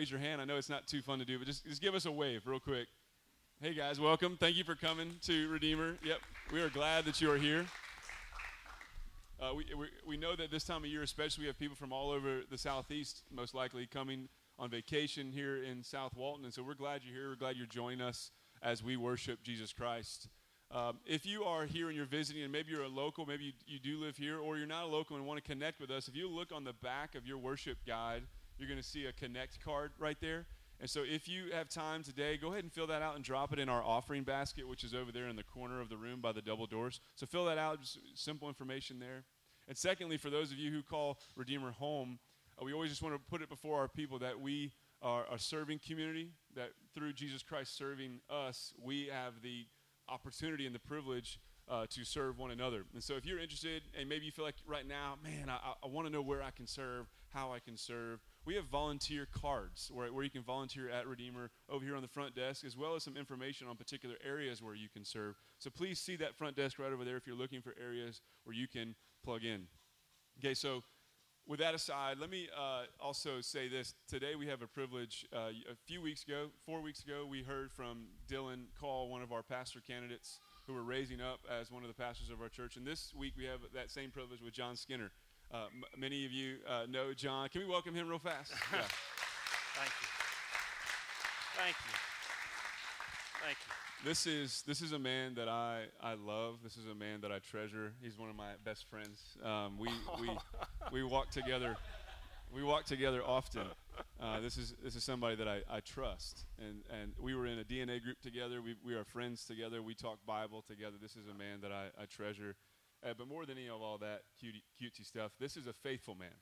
raise your hand. I know it's not too fun to do, but just, just give us a wave real quick. Hey guys, welcome. Thank you for coming to Redeemer. Yep, we are glad that you are here. Uh, we, we, we know that this time of year, especially, we have people from all over the southeast, most likely coming on vacation here in South Walton, and so we're glad you're here. We're glad you're joining us as we worship Jesus Christ. Um, if you are here and you're visiting, and maybe you're a local, maybe you, you do live here, or you're not a local and want to connect with us, if you look on the back of your worship guide, you're going to see a connect card right there. And so if you have time today, go ahead and fill that out and drop it in our offering basket, which is over there in the corner of the room by the double doors. So fill that out, just simple information there. And secondly, for those of you who call Redeemer home, uh, we always just want to put it before our people that we are a serving community, that through Jesus Christ serving us, we have the opportunity and the privilege uh, to serve one another. And so if you're interested and maybe you feel like right now, man, I, I want to know where I can serve, how I can serve, we have volunteer cards where, where you can volunteer at Redeemer over here on the front desk, as well as some information on particular areas where you can serve. So please see that front desk right over there if you're looking for areas where you can plug in. Okay, so with that aside, let me uh, also say this. Today we have a privilege. Uh, a few weeks ago, four weeks ago, we heard from Dylan Call, one of our pastor candidates who we're raising up as one of the pastors of our church. And this week we have that same privilege with John Skinner. Uh, m- many of you uh, know John. Can we welcome him real fast? Yeah. Thank you. Thank you. Thank you. This is this is a man that I, I love. This is a man that I treasure. He's one of my best friends. Um, we we we walk together. We walk together often. Uh, this is this is somebody that I, I trust, and and we were in a DNA group together. We we are friends together. We talk Bible together. This is a man that I, I treasure. Uh, but more than any of all that cutie, cutesy stuff, this is a faithful man.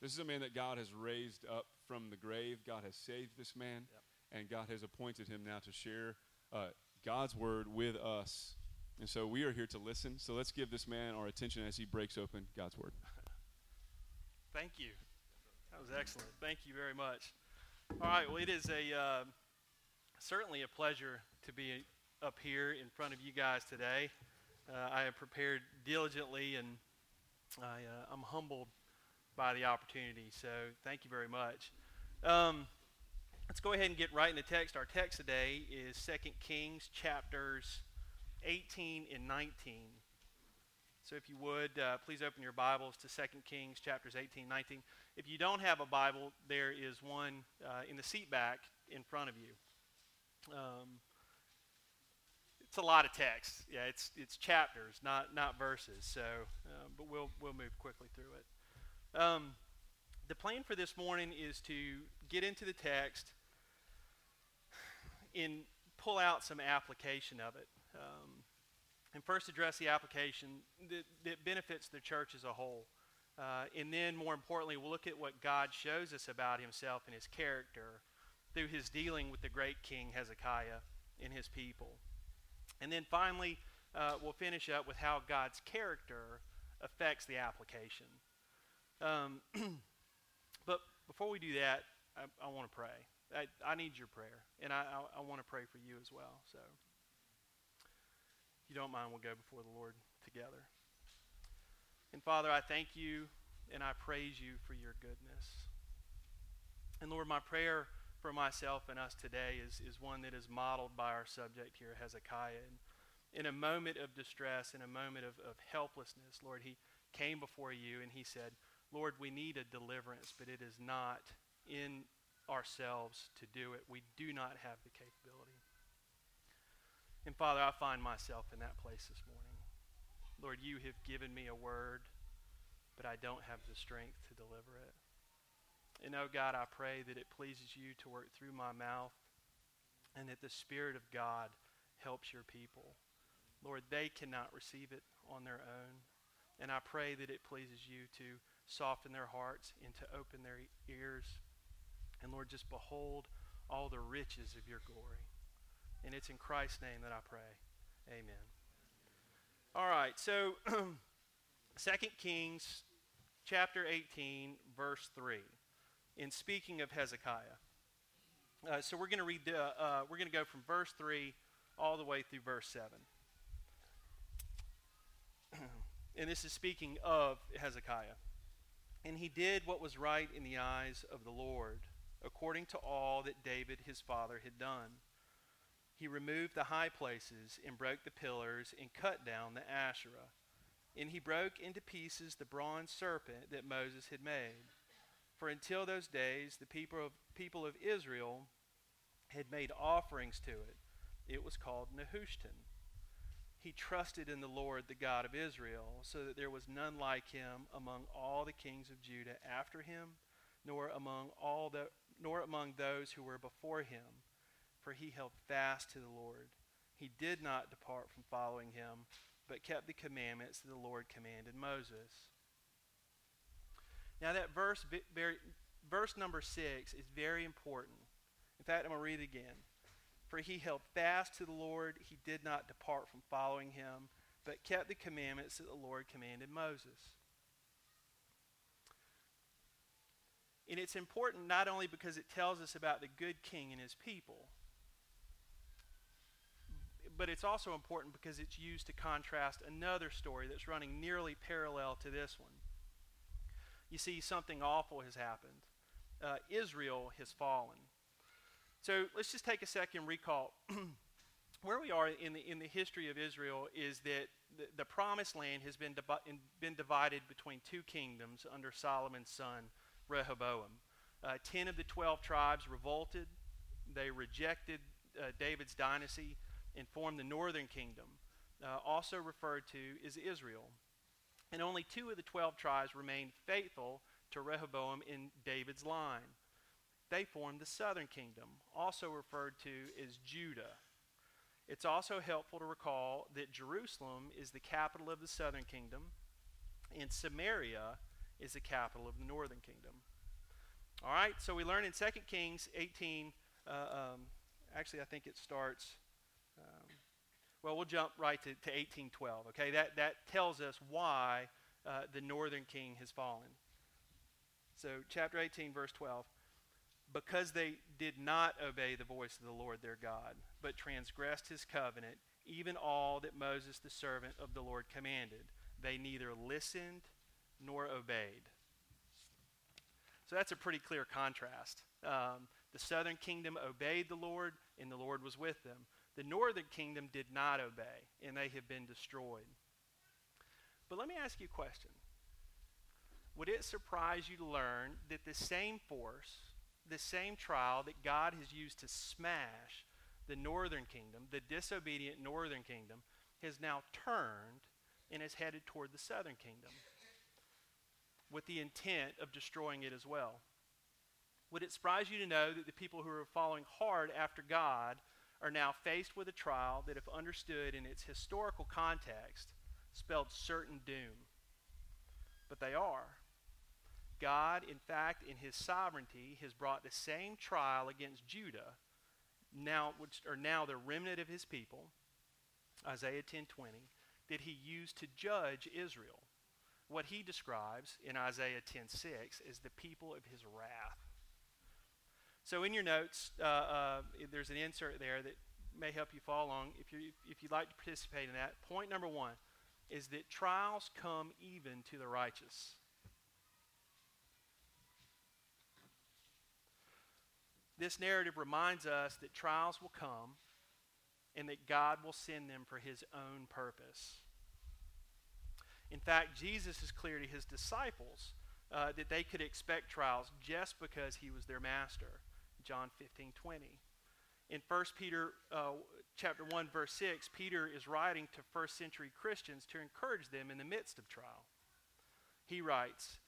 This is a man that God has raised up from the grave. God has saved this man, Yep. and God has appointed him now to share uh, God's word with us. And so we are here to listen. So let's give this man our attention as he breaks open God's word. Thank you. That was excellent. Thank you very much. All right. Well, it is a uh, certainly a pleasure to be up here in front of you guys today. Uh, I have prepared diligently, and I, uh, I'm humbled by the opportunity. So thank you very much. Um, let's go ahead and get right in the text. Our text today is 2 Kings chapters 18 and 19. So if you would, uh, please open your Bibles to 2 Kings chapters 18 19. If you don't have a Bible, there is one uh, in the seat back in front of you. Um, it's a lot of text. Yeah, it's, it's chapters, not, not verses. So, um, but we'll, we'll move quickly through it. Um, the plan for this morning is to get into the text and pull out some application of it. Um, and first address the application that, that benefits the church as a whole. Uh, and then, more importantly, we'll look at what God shows us about himself and his character through his dealing with the great king Hezekiah and his people. And then finally, uh, we'll finish up with how God's character affects the application. Um, but before we do that, I, I want to pray. I, I need your prayer, and I, I, I want to pray for you as well. So if you don't mind, we'll go before the Lord together. And Father, I thank you and I praise you for your goodness. And Lord, my prayer for myself and us today is, is one that is modeled by our subject here, Hezekiah. And in a moment of distress, in a moment of, of helplessness, Lord, he came before you and he said, Lord, we need a deliverance, but it is not in ourselves to do it. We do not have the capability. And Father, I find myself in that place this morning. Lord, you have given me a word, but I don't have the strength to deliver it. And oh God, I pray that it pleases you to work through my mouth and that the Spirit of God helps your people. Lord, they cannot receive it on their own. And I pray that it pleases you to soften their hearts and to open their ears. And Lord, just behold all the riches of your glory. And it's in Christ's name that I pray. Amen. All right, so 2 Kings chapter 18, verse 3, in speaking of Hezekiah. Uh, so we're going to read, the, uh, we're going to go from verse 3 all the way through verse 7. and this is speaking of Hezekiah. And he did what was right in the eyes of the Lord, according to all that David his father had done. He removed the high places and broke the pillars and cut down the Asherah. And he broke into pieces the bronze serpent that Moses had made. For until those days, the people of, people of Israel had made offerings to it. It was called Nehushtan. He trusted in the Lord, the God of Israel, so that there was none like him among all the kings of Judah after him, nor among all the nor among those who were before him, for he held fast to the Lord. He did not depart from following him, but kept the commandments that the Lord commanded Moses. Now that verse verse number 6 is very important. In fact, I'm going to read it again. For he held fast to the Lord, he did not depart from following him, but kept the commandments that the Lord commanded Moses. And it's important not only because it tells us about the good king and his people, but it's also important because it's used to contrast another story that's running nearly parallel to this one. You see, something awful has happened. Uh, Israel has fallen. So let's just take a second recall. Where we are in the, in the history of Israel is that the, the promised land has been, been divided between two kingdoms under Solomon's son, Rehoboam. Uh, ten of the twelve tribes revolted. They rejected uh, David's dynasty and formed the northern kingdom, uh, also referred to as Israel. And only two of the twelve tribes remained faithful to Rehoboam in David's line. They formed the southern kingdom, also referred to as Judah. It's also helpful to recall that Jerusalem is the capital of the southern kingdom, and Samaria is the capital of the northern kingdom. All right, so we learn in 2 Kings 18, uh, um, actually, I think it starts, well, we'll jump right to, to 1812, okay? That, that tells us why uh, the northern king has fallen. So, chapter 18, verse 12. Because they did not obey the voice of the Lord their God, but transgressed his covenant, even all that Moses the servant of the Lord commanded, they neither listened nor obeyed. So that's a pretty clear contrast. Um, the southern kingdom obeyed the Lord, and the Lord was with them. The northern kingdom did not obey, and they have been destroyed. But let me ask you a question. Would it surprise you to learn that the same force, the same trial that God has used to smash the northern kingdom, the disobedient northern kingdom, has now turned and is headed toward the southern kingdom? with the intent of destroying it as well. Would it surprise you to know that the people who are following hard after God are now faced with a trial that, if understood in its historical context, spelled certain doom? But they are. God, in fact, in his sovereignty, has brought the same trial against Judah, now which are now the remnant of his people, Isaiah 10:20, that he used to judge Israel what he describes in Isaiah 10:6 is the people of his wrath. So in your notes, uh, uh, there's an insert there that may help you follow along if, you if you'd like to participate in that. Point number one is that trials come even to the righteous. This narrative reminds us that trials will come and that God will send them for his own purpose. In fact, Jesus is clear to his disciples uh, that they could expect trials just because he was their master. John 15, 20. In 1 Peter uh, chapter 1, verse 6, Peter is writing to first century Christians to encourage them in the midst of trial. He writes,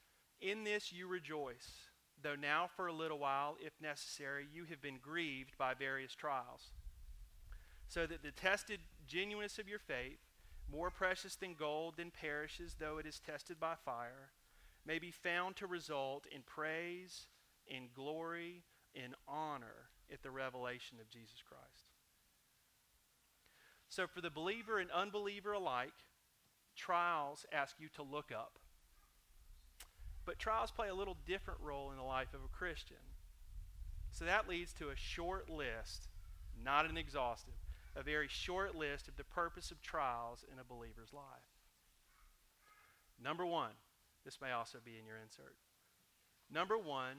In this you rejoice, though now for a little while, if necessary, you have been grieved by various trials, so that the tested genuineness of your faith, more precious than gold that perishes though it is tested by fire, may be found to result in praise, in glory, in honor at the revelation of Jesus Christ. So, for the believer and unbeliever alike, trials ask you to look up. But trials play a little different role in the life of a Christian. So that leads to a short list, not an exhaustive, a very short list of the purpose of trials in a believer's life. Number one, this may also be in your insert. Number one,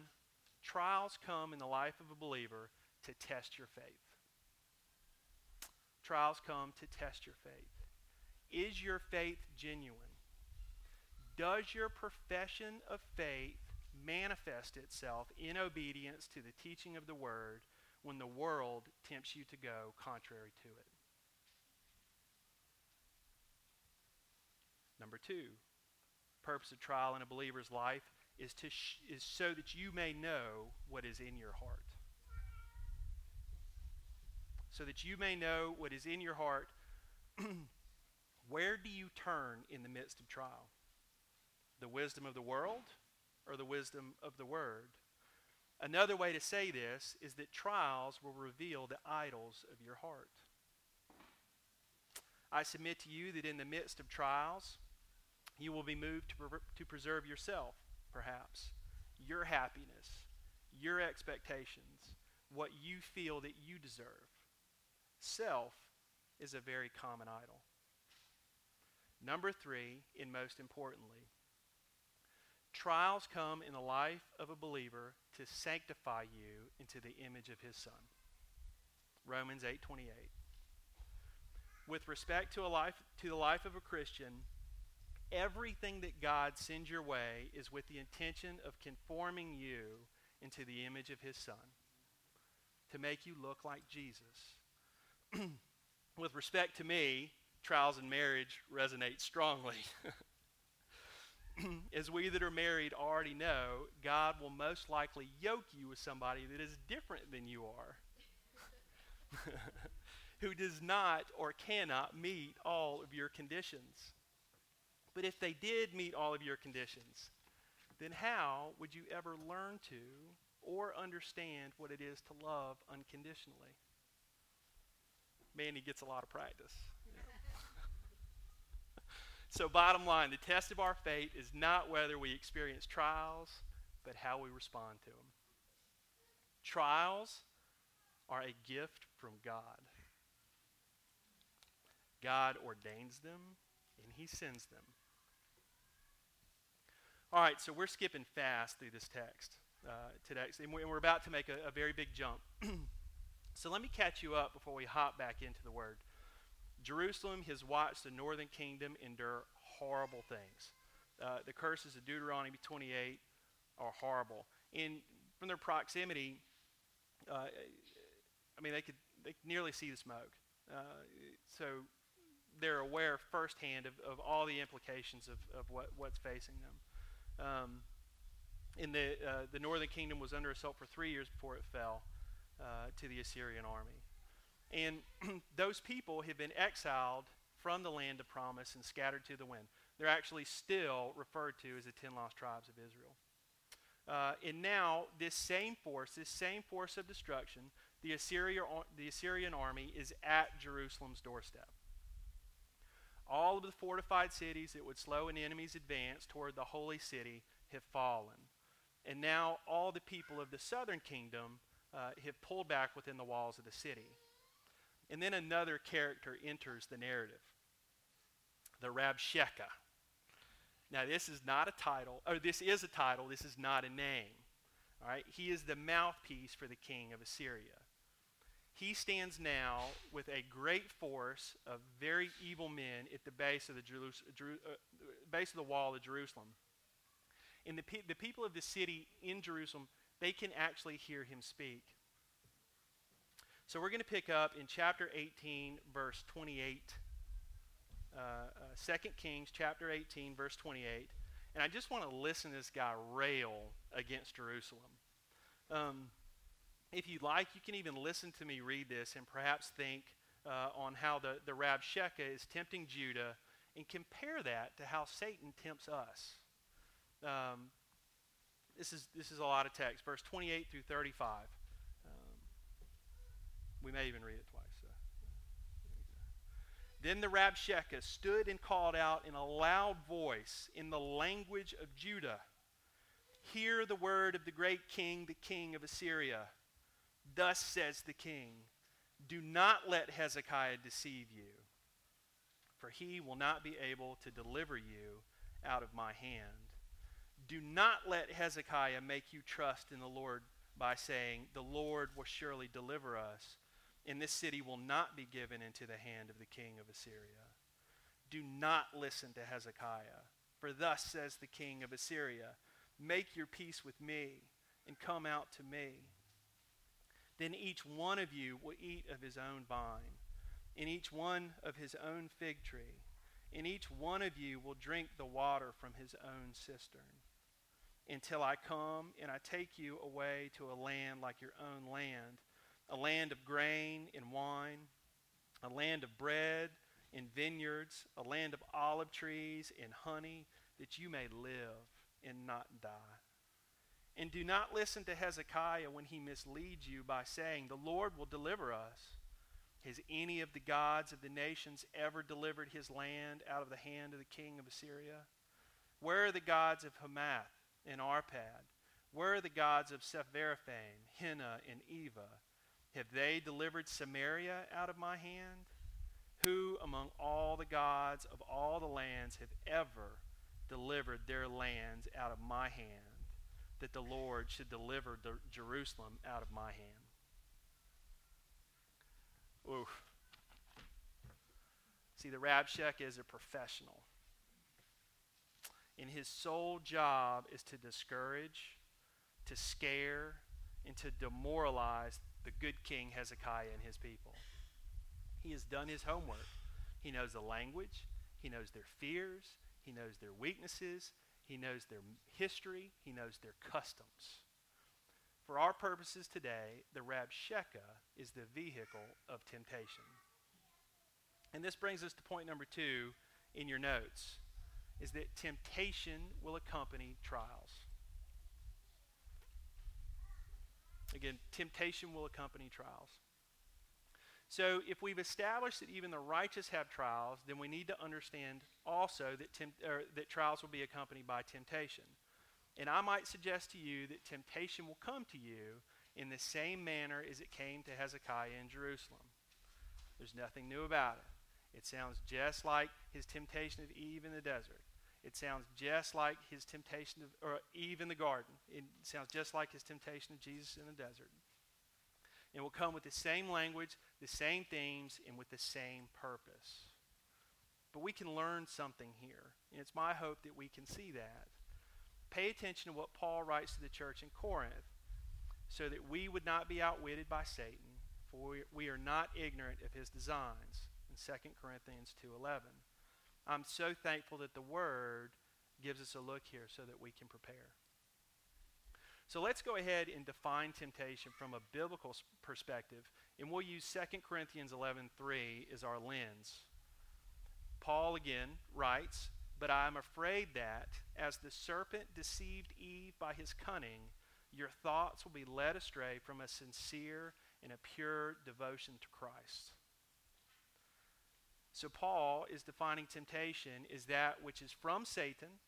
trials come in the life of a believer to test your faith. Trials come to test your faith. Is your faith genuine? Does your profession of faith manifest itself in obedience to the teaching of the Word when the world tempts you to go contrary to it? Number two, purpose of trial in a believer's life is, to sh- is so that you may know what is in your heart. So that you may know what is in your heart. Where do you turn in the midst of trial? The wisdom of the world or the wisdom of the word? Another way to say this is that trials will reveal the idols of your heart. I submit to you that in the midst of trials, you will be moved to, pre- to preserve yourself, perhaps, your happiness, your expectations, what you feel that you deserve. Self is a very common idol. Number three, and most importantly, trials come in the life of a believer to sanctify you into the image of his son. Romans 8:28. With respect to a life to the life of a Christian, everything that God sends your way is with the intention of conforming you into the image of his son, to make you look like Jesus. with respect to me, trials in marriage resonate strongly. As we that are married already know, God will most likely yoke you with somebody that is different than you are, who does not or cannot meet all of your conditions. But if they did meet all of your conditions, then how would you ever learn to or understand what it is to love unconditionally? Man, he gets a lot of practice. so, bottom line the test of our faith is not whether we experience trials, but how we respond to them. Trials are a gift from God. God ordains them and He sends them. All right, so we're skipping fast through this text uh, today, and we're about to make a, a very big jump. so let me catch you up before we hop back into the Word. Jerusalem has watched the northern kingdom endure horrible things. Uh, the curses of Deuteronomy 28 are horrible. And from their proximity, uh, I mean, they could, they could nearly see the smoke. Uh, so they're aware firsthand of, of all the implications of, of what, what's facing them. Um, in the, uh, the northern kingdom was under assault for three years before it fell uh, to the Assyrian army. And those people have been exiled from the land of promise and scattered to the wind. They're actually still referred to as the ten lost tribes of Israel. Uh, and now, this same force, this same force of destruction, the, Assyria, the Assyrian army is at Jerusalem's doorstep. All of the fortified cities that would slow an enemy's advance toward the holy city have fallen. And now all the people of the southern kingdom uh, have pulled back within the walls of the city. And then another character enters the narrative the Rabshakeh. Now, this is not a title, or this is a title, this is not a name. All right? He is the mouthpiece for the king of Assyria. He stands now with a great force of very evil men at the base of the, Jerus- Jeru- uh, base of the wall of Jerusalem. And the, pe- the people of the city in Jerusalem, they can actually hear him speak. So we're going to pick up in chapter 18, verse 28. Uh, uh, 2 Kings chapter 18, verse 28. And I just want to listen to this guy rail against Jerusalem. Um, if you'd like, you can even listen to me read this and perhaps think uh, on how the, the Rabshakeh is tempting Judah and compare that to how Satan tempts us. Um, this, is, this is a lot of text, verse 28 through 35. Um, we may even read it twice. So. Then the Rabshakeh stood and called out in a loud voice in the language of Judah Hear the word of the great king, the king of Assyria. Thus says the king Do not let Hezekiah deceive you, for he will not be able to deliver you out of my hand. Do not let Hezekiah make you trust in the Lord by saying, The Lord will surely deliver us, and this city will not be given into the hand of the king of Assyria. Do not listen to Hezekiah, for thus says the king of Assyria Make your peace with me, and come out to me. Then each one of you will eat of his own vine, and each one of his own fig tree, and each one of you will drink the water from his own cistern until I come and I take you away to a land like your own land, a land of grain and wine, a land of bread and vineyards, a land of olive trees and honey, that you may live and not die. And do not listen to Hezekiah when he misleads you by saying, The Lord will deliver us. Has any of the gods of the nations ever delivered his land out of the hand of the king of Assyria? Where are the gods of Hamath? and Arpad? Where are the gods of Sepharvaim, Hena, and Ivvah? Have they delivered Samaria out of my hand? Who among all the gods of all the lands have ever delivered their lands out of my hand, that the Lord should deliver Jerusalem out of my hand? Oof. See, the Rabshakeh is a professional and his sole job is to discourage, to scare, and to demoralize the good king Hezekiah and his people. He has done his homework. He knows the language, he knows their fears, he knows their weaknesses, he knows their history, he knows their customs. For our purposes today, the Rabshakeh is the vehicle of temptation. And this brings us to point number two in your notes is that temptation will accompany trials. Again, temptation will accompany trials. So, if we've established that even the righteous have trials, then we need to understand also that, that trials will be accompanied by temptation. And I might suggest to you that temptation will come to you in the same manner as it came to Hezekiah in Jerusalem. There's nothing new about it. It sounds just like his temptation of Eve in the desert. It sounds just like his temptation of, or Eve in the garden. It sounds just like his temptation of Jesus in the desert. It will come with the same language, the same themes, and with the same purpose. But we can learn something here. And it's my hope that we can see that. Pay attention to what Paul writes to the church in Corinth so that we would not be outwitted by Satan, for we are not ignorant of his designs. In 2 Corinthians 2.11. I'm so thankful that the Word gives us a look here so that we can prepare. So let's go ahead and define temptation from a biblical perspective, and we'll use 2 Corinthians 11:3 as our lens. Paul again writes, "But I am afraid that as the serpent deceived Eve by his cunning, your thoughts will be led astray from a sincere and a pure devotion to Christ." So, Paul is defining temptation as that which is from Satan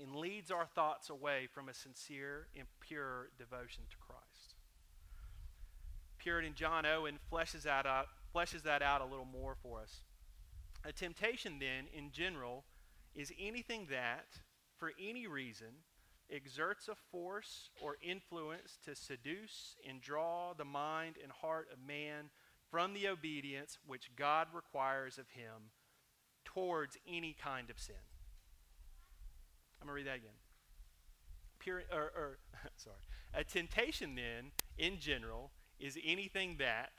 and leads our thoughts away from a sincere and pure devotion to Christ. Puritan John Owen fleshes that out, fleshes that out a little more for us. A temptation, then, in general, is anything that, for any reason, exerts a force or influence to seduce and draw the mind and heart of man from the obedience which God requires of him towards any kind of sin. I'm going to read that again. Pure, or, or sorry. A temptation, then, in general, is anything that,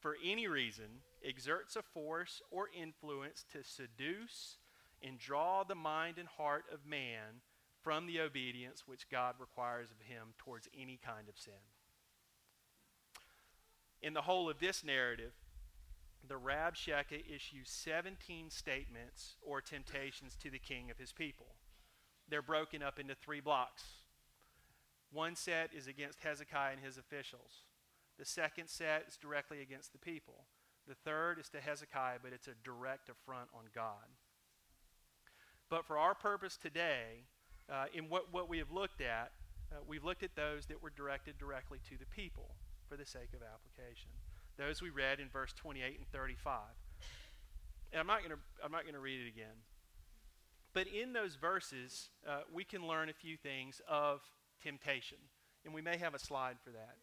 for any reason, exerts a force or influence to seduce and draw the mind and heart of man from the obedience which God requires of him towards any kind of sin in the whole of this narrative, the Rabshakeh issues 17 statements or temptations to the king of his people. They're broken up into three blocks. One set is against Hezekiah and his officials. The second set is directly against the people. The third is to Hezekiah, but it's a direct affront on God. But for our purpose today, uh, in what, what we have looked at, uh, we've looked at those that were directed directly to the people for the sake of application. Those we read in verse 28 and 35. And I'm not going to I'm not going to read it again. But in those verses, uh, we can learn a few things of temptation And we may have a slide for that.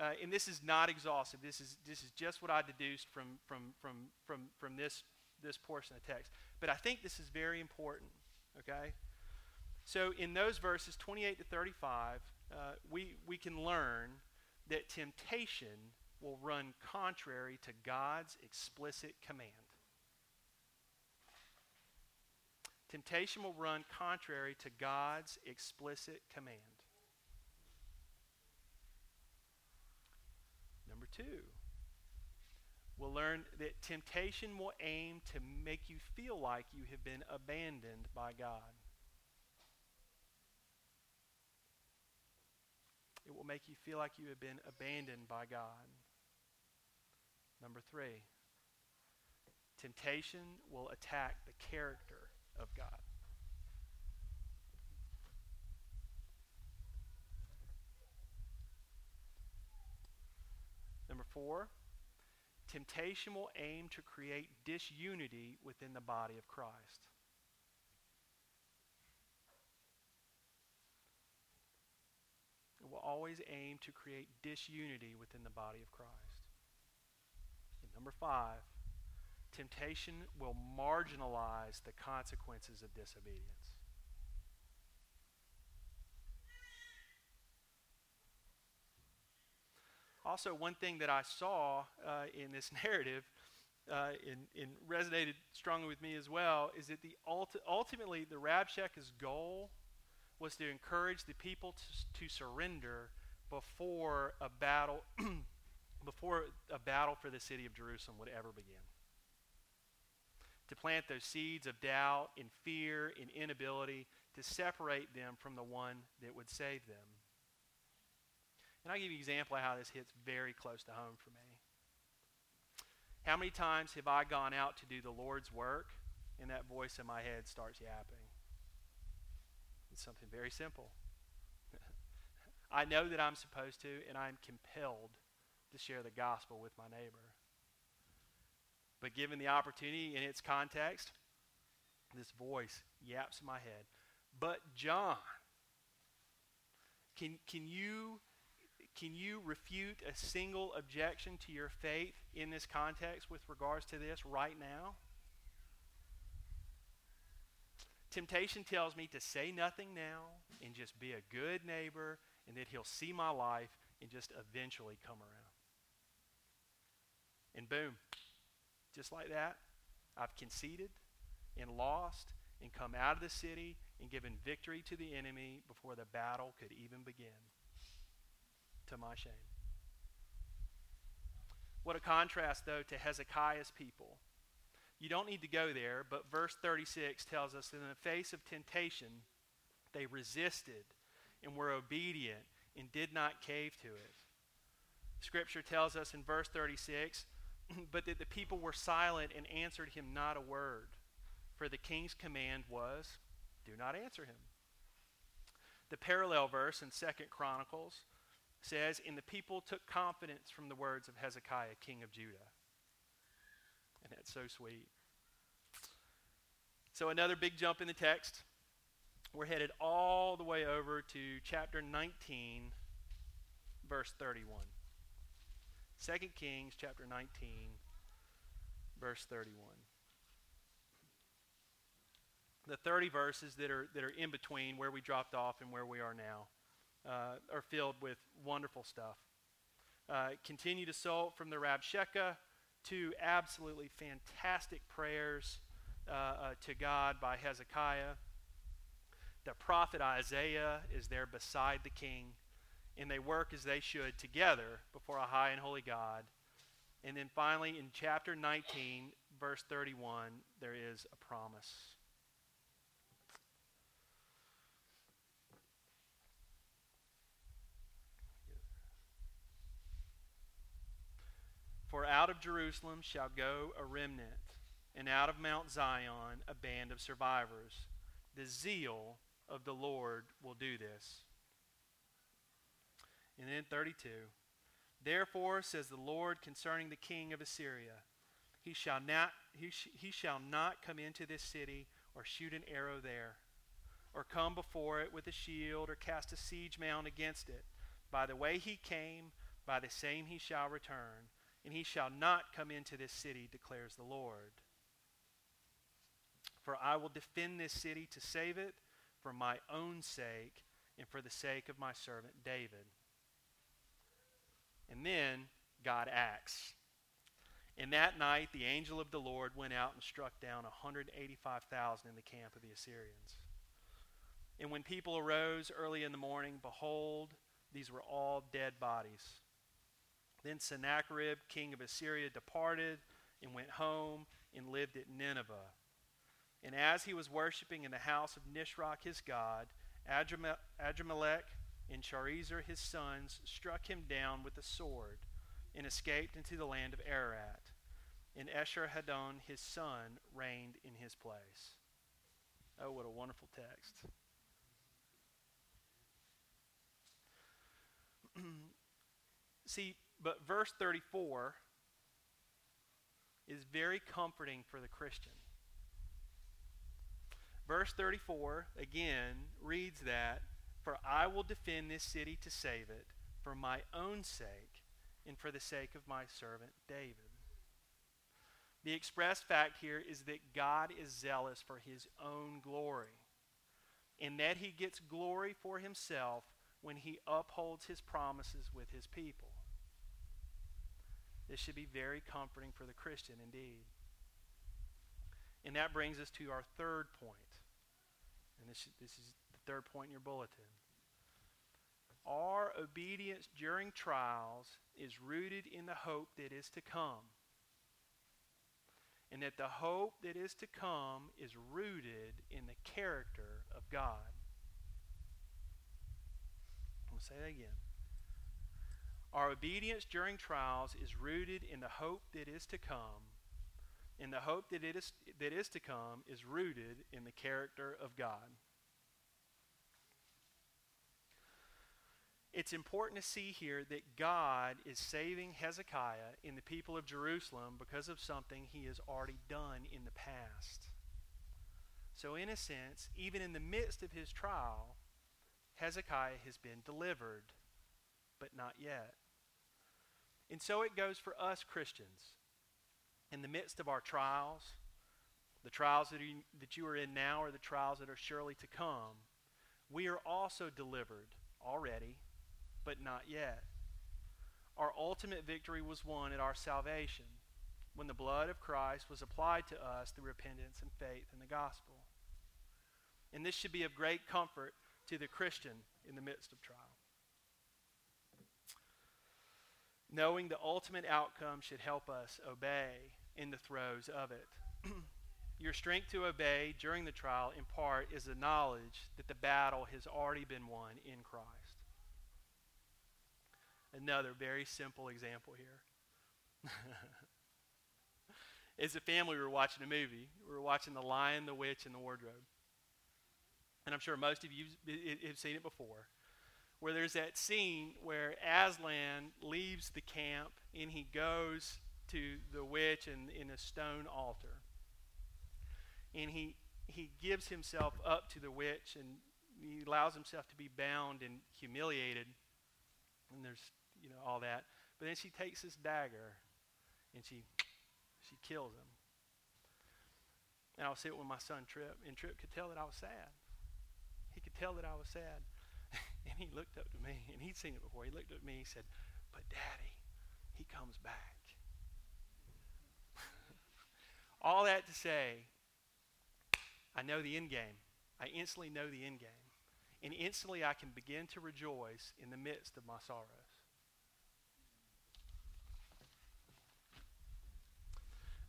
Uh, and this is not exhaustive. This is, this is just what I deduced from, from, from, from, from this, this portion of text. But I think this is very important, okay? So in those verses 28 to 35, uh, we, we can learn that temptation will run contrary to God's explicit command. Temptation will run contrary to God's explicit command. Number two, we'll learn that temptation will aim to make you feel like you have been abandoned by God. It will make you feel like you have been abandoned by God. Number three, temptation will attack the character of God. Number four, temptation will aim to create disunity within the body of Christ. It will always aim to create disunity within the body of Christ. And number five, temptation will marginalize the consequences of disobedience. Also, one thing that I saw uh, in this narrative uh, and, resonated strongly with me as well is that the ulti- ultimately the Rabshakeh's goal was to encourage the people to, to surrender before a battle before a battle for the city of Jerusalem would ever begin to plant those seeds of doubt and fear and inability to separate them from the one that would save them. And I'll give you an example of how this hits very close to home for me. How many times have I gone out to do the Lord's work and that voice in my head starts yapping? It's something very simple. I know that I'm supposed to, and I'm compelled to share the gospel with my neighbor. But given the opportunity in its context, this voice yaps in my head. But John, can, can, you, can you refute a single objection to your faith in this context with regards to this right now? Temptation tells me to say nothing now and just be a good neighbor and that he'll see my life and just eventually come around. And boom, just like that, I've conceded and lost and come out of the city and given victory to the enemy before the battle could even begin. To my shame. What a contrast, though, to Hezekiah's people. You don't need to go there, but verse 36 tells us that in the face of temptation, they resisted and were obedient and did not cave to it. Scripture tells us in verse 36 but that the people were silent and answered him not a word. For the king's command was, Do not answer him. The parallel verse in Second Chronicles says, And the people took confidence from the words of Hezekiah, king of Judah. And that's so sweet. So, another big jump in the text. We're headed all the way over to chapter 19, verse 31. 2 Kings chapter 19, verse 31. The 30 verses that are, that are in between where we dropped off and where we are now uh, are filled with wonderful stuff. Uh, continued assault from the Rabshakeh to absolutely fantastic prayers uh, uh, to God by Hezekiah. The prophet Isaiah is there beside the king and they work as they should together before a high and holy God. And then finally, in chapter 19, verse 31, there is a promise. For out of Jerusalem shall go a remnant, and out of Mount Zion a band of survivors. The zeal of the Lord will do this. And then 32. Therefore, says the Lord concerning the king of Assyria, he shall not, he, sh- he shall not come into this city or shoot an arrow there, or come before it with a shield or cast a siege mound against it. By the way he came, by the same he shall return, and he shall not come into this city, declares the Lord. For I will defend this city to save it for my own sake and for the sake of my servant David. And then God acts. And that night the angel of the Lord went out and struck down 185,000 in the camp of the Assyrians. And when people arose early in the morning, behold, these were all dead bodies. Then Sennacherib, king of Assyria, departed and went home and lived at Nineveh. And as he was worshiping in the house of Nisroch his god, Adrammelech and Sharezer his sons struck him down with a sword and escaped into the land of Ararat. And Esarhaddon his son reigned in his place. Oh, what a wonderful text. See, but verse 34 is very comforting for the Christian. Verse 34 again reads that, For I will defend this city to save it for my own sake and for the sake of my servant David. The expressed fact here is that God is zealous for his own glory, and that he gets glory for himself when he upholds his promises with his people. This should be very comforting for the Christian indeed. And that brings us to our third point. And this, this is the third point in your bulletin. Our obedience during trials is rooted in the hope that is to come. And that the hope that is to come is rooted in the character of God. I'm going to say that again. Our obedience during trials is rooted in the hope that is to come, and the hope that, it is, that is to come is rooted in the character of God. It's important to see here that God is saving Hezekiah and the people of Jerusalem because of something he has already done in the past. So, in a sense, even in the midst of his trial, Hezekiah has been delivered, but not yet. And so it goes for us Christians. In the midst of our trials, the trials that you, that you are in now or the trials that are surely to come, we are also delivered already, but not yet. Our ultimate victory was won at our salvation when the blood of Christ was applied to us through repentance and faith in the gospel. And this should be of great comfort to the Christian in the midst of trial. Knowing the ultimate outcome should help us obey in the throes of it. Your strength to obey during the trial, in part, is the knowledge that the battle has already been won in Christ. Another very simple example here. As a family, we were watching a movie. We were watching The Lion, the Witch, and the Wardrobe. And I'm sure most of you have seen it before where there's that scene where Aslan leaves the camp and he goes to the witch in, in a stone altar. And he, he gives himself up to the witch and he allows himself to be bound and humiliated. And there's, you know, all that. But then she takes this dagger and she, she kills him. And I was sitting with my son Trip, and Trip could tell that I was sad. He could tell that I was sad. And he looked up to me, and he'd seen it before. He looked at me, he said, But Daddy, he comes back. All that to say, I know the end game. I instantly know the end game. And instantly I can begin to rejoice in the midst of my sorrows.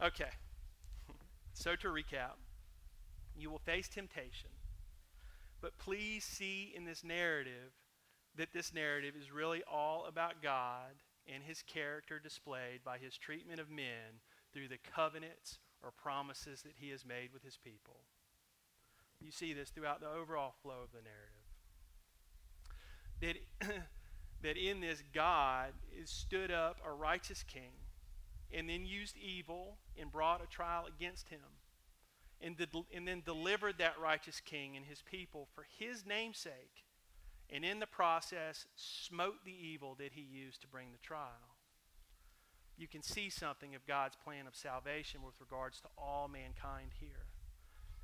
Okay. So to recap, you will face temptation but please see in this narrative that this narrative is really all about God and his character displayed by his treatment of men through the covenants or promises that he has made with his people. You see this throughout the overall flow of the narrative. That, that in this, God is stood up a righteous king and then used evil and brought a trial against him and, and then delivered that righteous king and his people for his namesake and in the process smote the evil that he used to bring the trial. You can see something of God's plan of salvation with regards to all mankind here.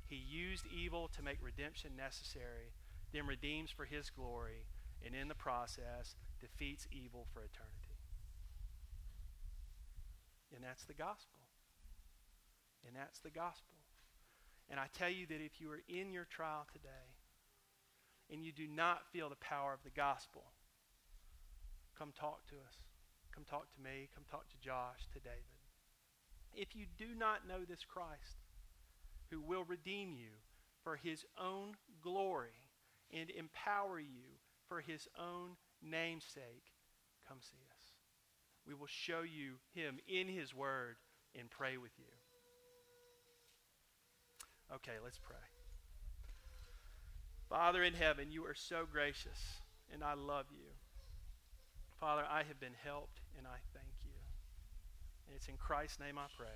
He used evil to make redemption necessary, then redeems for his glory, and in the process defeats evil for eternity. And that's the gospel. And that's the gospel. And I tell you that if you are in your trial today and you do not feel the power of the gospel, come talk to us. Come talk to me. Come talk to Josh, to David. If you do not know this Christ, who will redeem you for his own glory and empower you for his own namesake, come see us. We will show you him in his word and pray with you. Okay, let's pray. Father in heaven, you are so gracious, and I love you. Father, I have been helped, and I thank you. And it's in Christ's name I pray.